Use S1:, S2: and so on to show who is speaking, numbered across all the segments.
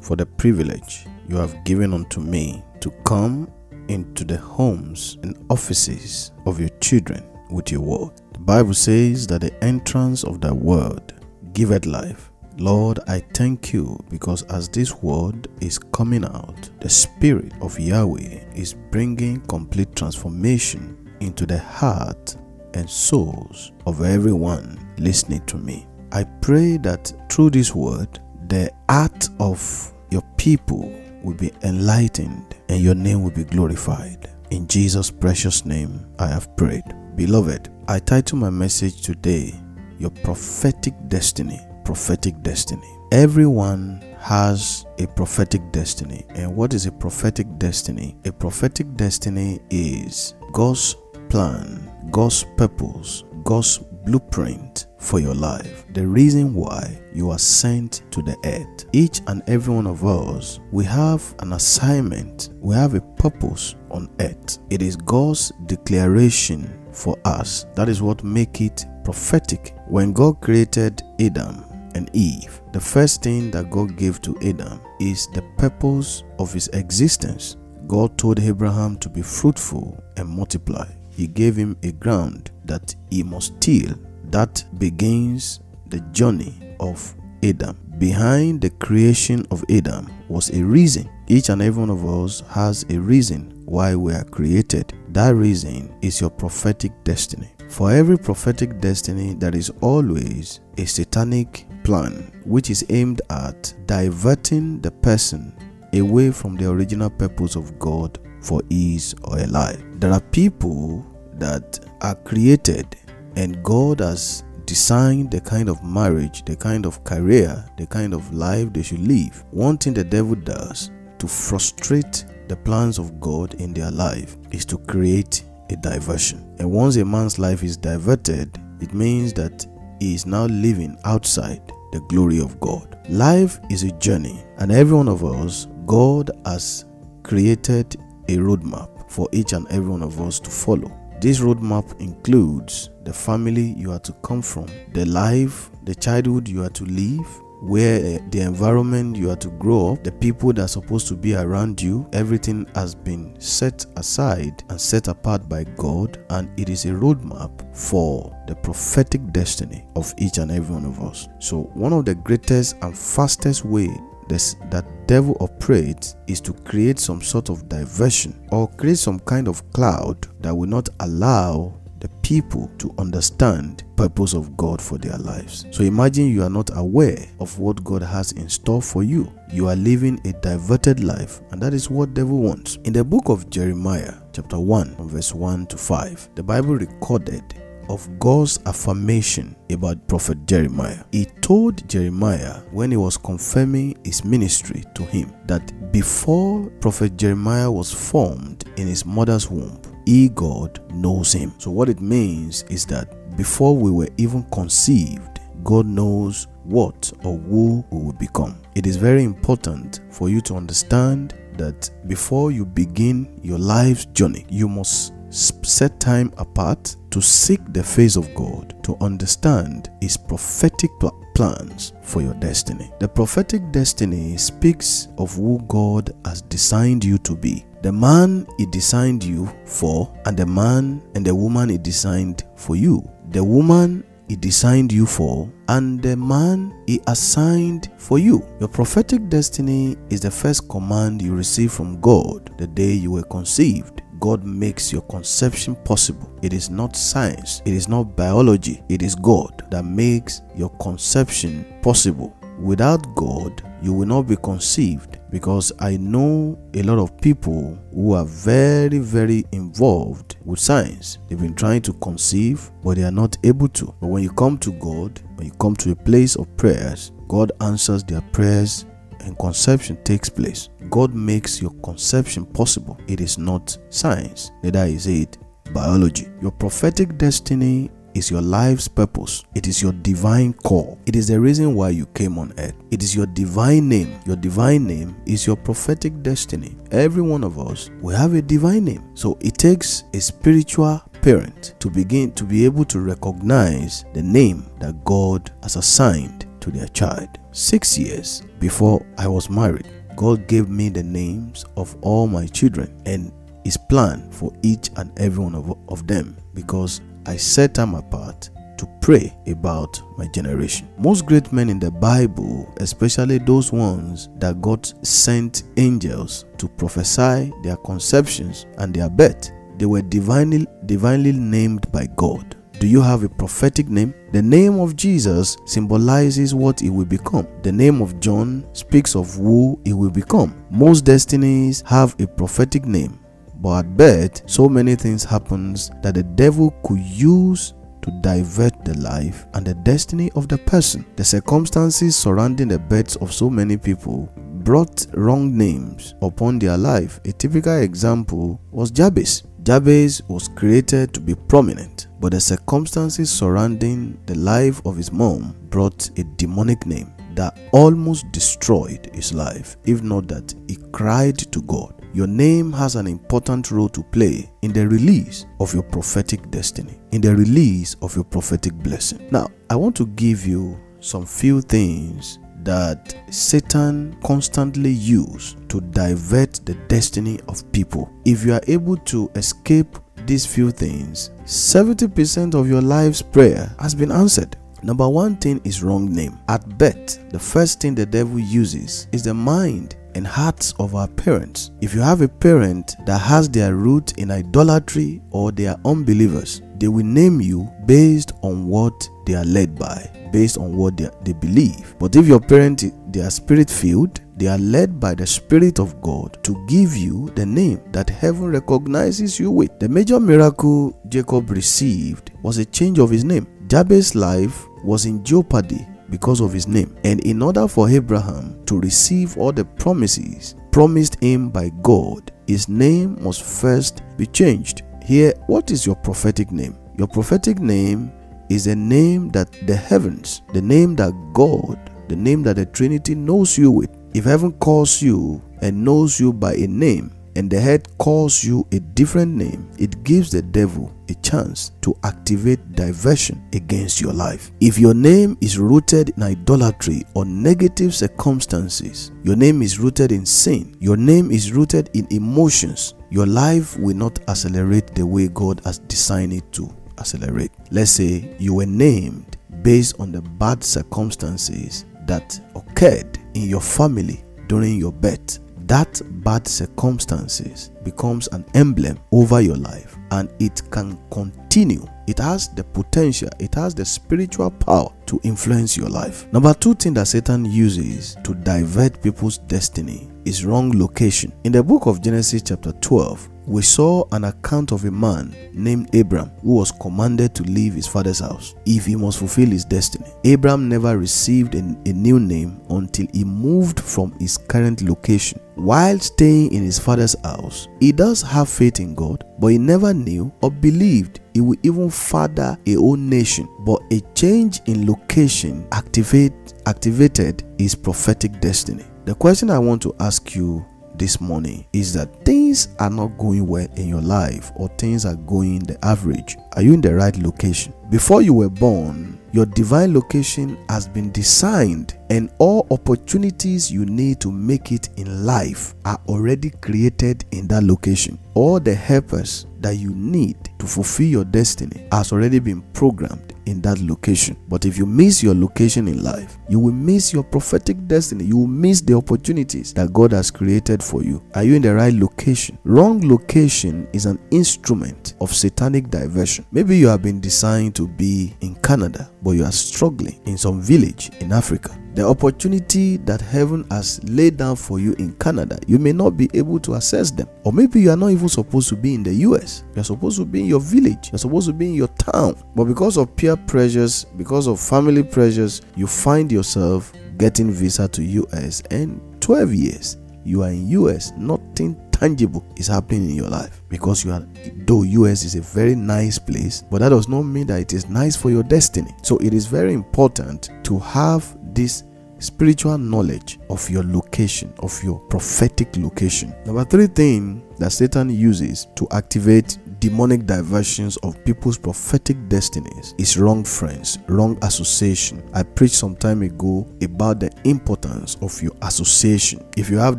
S1: for the privilege you have given unto me to come into the homes and offices of your children with your word. The Bible says that the entrance of thy word giveth life. Lord, I thank you because as this word is coming out, the Spirit of Yahweh is bringing complete transformation into the heart and souls of everyone listening to me. I pray that through this word, the heart of your people will be enlightened and your name will be glorified. In Jesus' precious name, I have prayed. Beloved, I title my message today, Your Prophetic Destiny. Prophetic Destiny. Everyone has a prophetic destiny. And what is a prophetic destiny? A prophetic destiny is God's plan, God's purpose, God's blueprint for your life, the reason why you are sent to the earth. Each and every one of us, we have an assignment, we have a purpose on earth. It is God's declaration for us. That is what make it prophetic. When God created Adam and Eve, the first thing that God gave to Adam is the purpose of his existence. God told Abraham to be fruitful and multiply. He gave him a ground that he must till that begins the journey of Adam. Behind the creation of Adam was a reason. Each and every one of us has a reason why we are created. That reason is your prophetic destiny. For every prophetic destiny, there is always a satanic plan which is aimed at diverting the person away from the original purpose of God for his or her life. There are people that are created and God has designed the kind of marriage, the kind of career, the kind of life they should live. One thing the devil does to frustrate the plans of God in their life is to create a diversion. And once a man's life is diverted, it means that he is now living outside the glory of God. Life is a journey, and every one of us, God has created a roadmap for each and every one of us to follow. This roadmap includes the family you are to come from, the life, the childhood you are to live, where eh, the environment you are to grow up, the people that are supposed to be around you, everything has been set aside and set apart by God, and it is a roadmap for the prophetic destiny of each and every one of us. So, one of the greatest and fastest way this, that devil operates is to create some sort of diversion or create some kind of cloud that will not allow the people to understand purpose of God for their lives. So imagine you are not aware of what God has in store for you. You are living a diverted life and that is what devil wants. In the book of Jeremiah chapter 1 verse 1 to 5, the Bible recorded of God's affirmation about prophet Jeremiah. He told Jeremiah when he was confirming his ministry to him that before prophet Jeremiah was formed in his mother's womb, he God knows him. So what it means is that before we were even conceived, God knows what or who we will become. It is very important for you to understand that before you begin your life's journey, you must set time apart to seek the face of God, to understand His prophetic pl- plans for your destiny. The prophetic destiny speaks of who God has designed you to be. The man He designed you for, and the man and the woman He designed for you. The woman he designed you for and the man he assigned for you. Your prophetic destiny is the first command you receive from God the day you were conceived. God makes your conception possible. It is not science, it is not biology, it is God that makes your conception possible. Without God, you will not be conceived because I know a lot of people who are very, very involved with science. They've been trying to conceive, but they are not able to. But when you come to God, when you come to a place of prayers, God answers their prayers and conception takes place. God makes your conception possible. It is not science, neither is it biology. Your prophetic destiny is your life's purpose. It is your divine call. It is the reason why you came on earth. It is your divine name. Your divine name is your prophetic destiny. Every one of us will have a divine name. So it takes a spiritual parent to begin to be able to recognize the name that God has assigned to their child. Six years before I was married, God gave me the names of all my children and his plan for each and every one of, of them because I set them apart to pray about my generation. Most great men in the Bible, especially those ones that God sent angels to prophesy their conceptions and their birth, they were divinely divinely named by God. Do you have a prophetic name? The name of Jesus symbolizes what he will become. The name of John speaks of who he will become. Most destinies have a prophetic name, but at birth, so many things happens that the devil could use to divert the life and the destiny of the person. The circumstances surrounding the births of so many people brought wrong names upon their life. A typical example was Jabez. Jabez was created to be prominent, but the circumstances surrounding the life of his mom brought a demonic name that almost destroyed his life, if not that he cried to God. Your name has an important role to play in the release of your prophetic destiny, in the release of your prophetic blessing. Now, I want to give you some few things that Satan constantly use to divert the destiny of people. If you are able to escape these few things, 70% of your life's prayer has been answered. Number one thing is wrong name. At birth, the first thing the devil uses is the mind and hearts of our parents. If you have a parent that has their root in idolatry or they are unbelievers, they will name you based on what they are led by, based on what they, they believe. But if your parent they are spirit filled, they are led by the Spirit of God to give you the name that heaven recognizes you with. The major miracle Jacob received was a change of his name. Jabez's life was in jeopardy because of his name. And in order for Abraham to receive all the promises promised him by God, his name must first be changed. Here, what is your prophetic name? Your prophetic name is a name that the heavens, the name that God, the name that the Trinity knows you with. If heaven calls you and knows you by a name, and the head calls you a different name, it gives the devil a chance to activate diversion against your life. If your name is rooted in idolatry or negative circumstances, your name is rooted in sin, your name is rooted in emotions, your life will not accelerate the way God has designed it to accelerate. Let's say you were named based on the bad circumstances that occurred in your family during your birth. That bad circumstances becomes an emblem over your life and it can continue. It has the potential it has the spiritual power to influence your life. Number two thing that satan uses to divert people's destiny is wrong location. In the book of genesis chapter 12 we saw an account of a man named Abram who was commanded to leave his father's house if he must fulfill his destiny. Abram never received a, a, new name until he moved from his current location. While staying in his father's house, he does have faith in God, but he never knew or believed he would even father a whole nation. But a change in location activate, activated his prophetic destiny. The question I want to ask you this morning is that things are not going well in your life or things are going the average. Are you in the right location? Before you were born, your divine location has been designed, and all opportunities you need to make it in life are already created in that location. All the helpers that you need to fulfill your destiny has already been programmed in that location. But if you miss your location in life, you will miss your prophetic destiny. You will miss the opportunities that God has created for you. Are you in the right location? Wrong location is an instrument of satanic diversion. Maybe you have been designed to be in Canada, but you are struggling in some village in Africa. The opportunity that heaven has laid down for you in Canada, you may not be able to access them. Or maybe you are not even supposed to be in the US. You're supposed to be in your village. You're supposed to be in your town. But because of peer pressures, because of family pressures, you find yourself getting visa to US and 12 years you are in US, nothing tangible is happening in your life because you are though US is a very nice place, but that does not mean that it is nice for your destiny. So it is very important to have this spiritual knowledge of your location, of your prophetic location. Number three thing that Satan uses to activate demonic diversions of people's prophetic destinies is wrong friends, wrong association. I preached some time ago about the importance of your association. If you have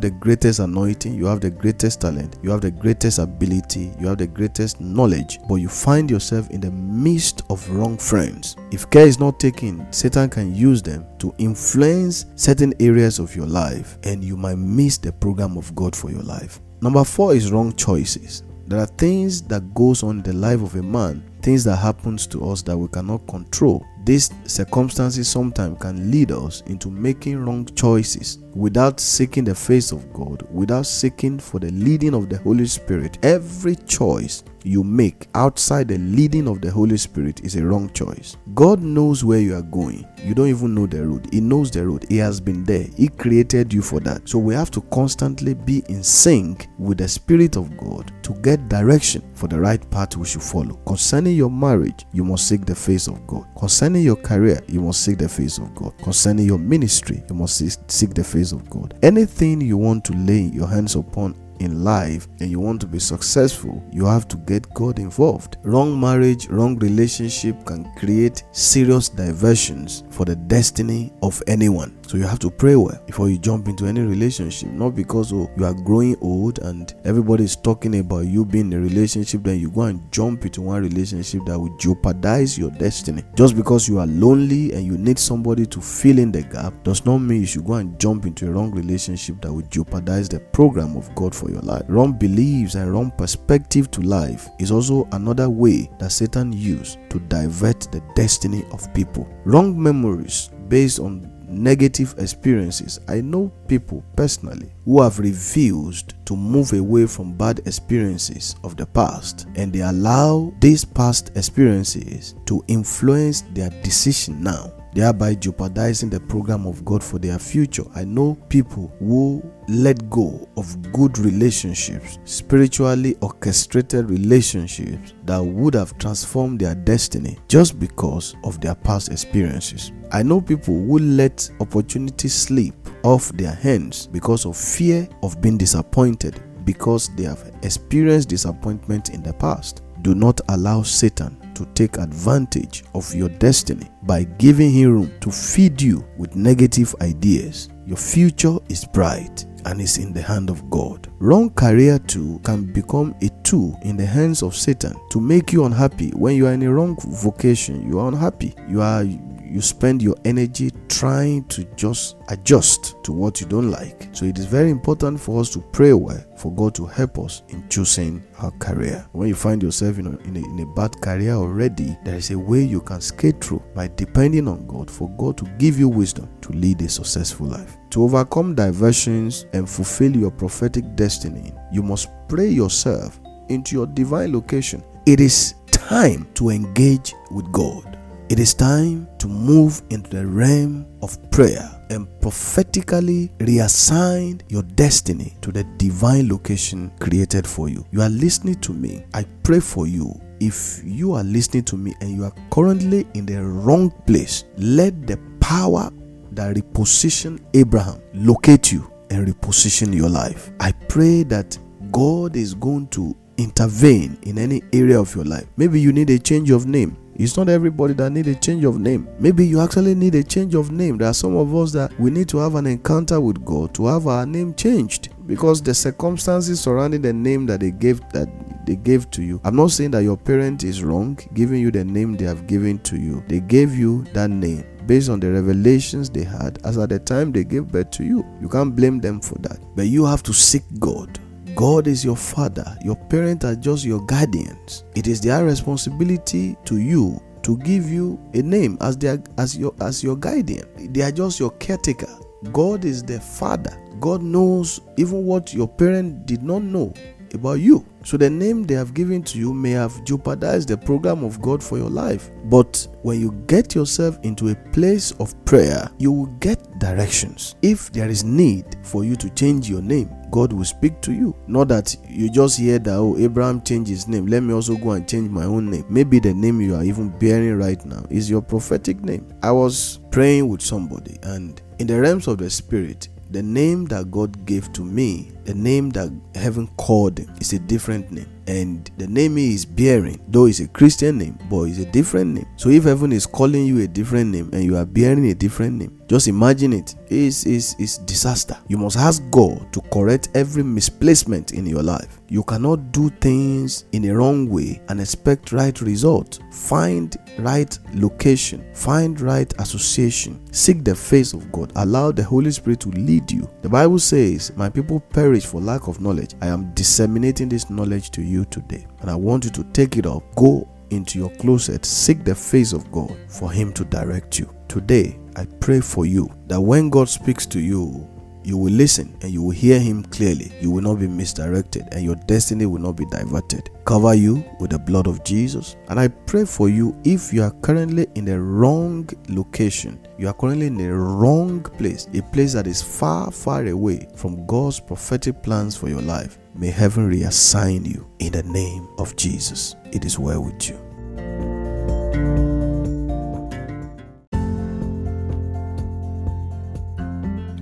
S1: the greatest anointing, you have the greatest talent, you have the greatest ability, you have the greatest knowledge, but you find yourself in the midst of wrong friends. If care is not taken, Satan can use them to influence certain areas of your life and you might miss the program of God for your life. Number 4 is wrong choices. There are things that goes on in the life of a man, things that happens to us that we cannot control. These circumstances sometimes can lead us into making wrong choices without seeking the face of God, without seeking for the leading of the Holy Spirit. Every choice you make outside the leading of the Holy Spirit is a wrong choice. God knows where you are going. You don't even know the road. He knows the road. He has been there. He created you for that. So we have to constantly be in sync with the Spirit of God to get direction for the right path we should follow. Concerning your marriage, you must seek the face of God. Concerning your career, you must seek the face of God. Concerning your ministry, you must seek the face of God. Anything you want to lay your hands upon in life and you want to be successful, you have to get God involved. Wrong marriage, wrong relationship can create serious diversions for the destiny of anyone. So you have to pray well before you jump into any relationship. Not because oh, you are growing old and everybody is talking about you being in a relationship, then you go and jump into one relationship that will jeopardize your destiny. Just because you are lonely and you need somebody to fill in the gap does not mean you should go and jump into a wrong relationship that will jeopardize the program of God for your life. Wrong beliefs and wrong perspective to life is also another way that Satan used to divert the destiny of people. Wrong memories based on negative experiences. I know people personally who have refused to move away from bad experiences of the past and they allow these past experiences to influence their decision now thereby jeopardizing the program of God for their future. I know people who let go of good relationships, spiritually orchestrated relationships that would have transformed their destiny just because of their past experiences. I know people who let opportunities slip off their hands because of fear of being disappointed because they have experienced disappointment in the past. Do not allow Satan to take advantage of your destiny by giving him room to feed you with negative ideas. Your future is bright and is in the hand of God. Wrong career too can become a tool in the hands of Satan to make you unhappy. When you are in a wrong vocation, you are unhappy. You are you spend your energy trying to just adjust to what you don't like. So it is very important for us to pray well for God to help us in choosing our career. When you find yourself in a, in a, in a bad career already, there is a way you can skate through by depending on God for God to give you wisdom to lead a successful life. To overcome diversions and fulfill your prophetic destiny, you must pray yourself into your divine location. It is time to engage with God. It is time to move into the realm of prayer and prophetically reassign your destiny to the divine location created for you. You are listening to me. I pray for you. If you are listening to me and you are currently in the wrong place, let the power that reposition Abraham locate you and reposition your life. I pray that God is going to intervene in any area of your life. Maybe you need a change of name. It's not everybody that need a change of name. Maybe you actually need a change of name. There are some of us that we need to have an encounter with God to have our name changed because the circumstances surrounding the name that they gave that they gave to you. I'm not saying that your parent is wrong giving you the name they have given to you. They gave you that name based on the revelations they had as at the time they gave birth to you. You can't blame them for that. But you have to seek God God is your father, your parents are just your guardians. It is their responsibility to you to give you a name as their as your as your guardian. They are just your caretaker. God is the father. God knows even what your parent did not know. about you. So the name they have given to you may have jeopardized the program of God for your life. But when you get yourself into a place of prayer, you will get directions. If there is need for you to change your name, God will speak to you. Not that you just hear that, oh, Abraham changed his name. Let me also go and change my own name. Maybe the name you are even bearing right now is your prophetic name. I was praying with somebody, and in the realms of the spirit, the name that God gave to me, the name that heaven called him, is a different name. And the name he is bearing, though it's a Christian name, but it's a different name. So if heaven is calling you a different name and you are bearing a different name, just imagine it. It's, it's, it's disaster. You must ask God to correct every misplacement in your life. You cannot do things in a wrong way and expect right result. Find right location, find right association, seek the face of God, allow the Holy Spirit to lead you. The Bible says, My people perish for lack of knowledge. I am disseminating this knowledge to you today, and I want you to take it up. Go into your closet, seek the face of God for Him to direct you. Today, I pray for you that when God speaks to you, you will listen and you will hear him clearly. You will not be misdirected and your destiny will not be diverted. Cover you with the blood of Jesus. And I pray for you if you are currently in the wrong location, you are currently in the wrong place, a place that is far, far away from God's prophetic plans for your life. May heaven reassign you in the name of Jesus. It is well with you.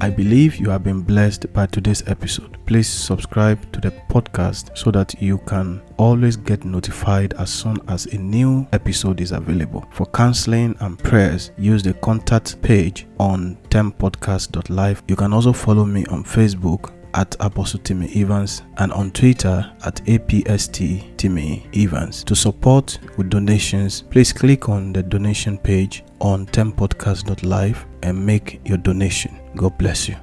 S1: I believe you have been blessed by today's episode. Please subscribe to the podcast so that you can always get notified as soon as a new episode is available. For counseling and prayers, use the contact page on tempodcast.live. You can also follow me on Facebook at Apostle Timmy Evans and on Twitter at APST Timmy Evans. To support with donations, please click on the donation page on tempodcast.live and make your donation. God bless you.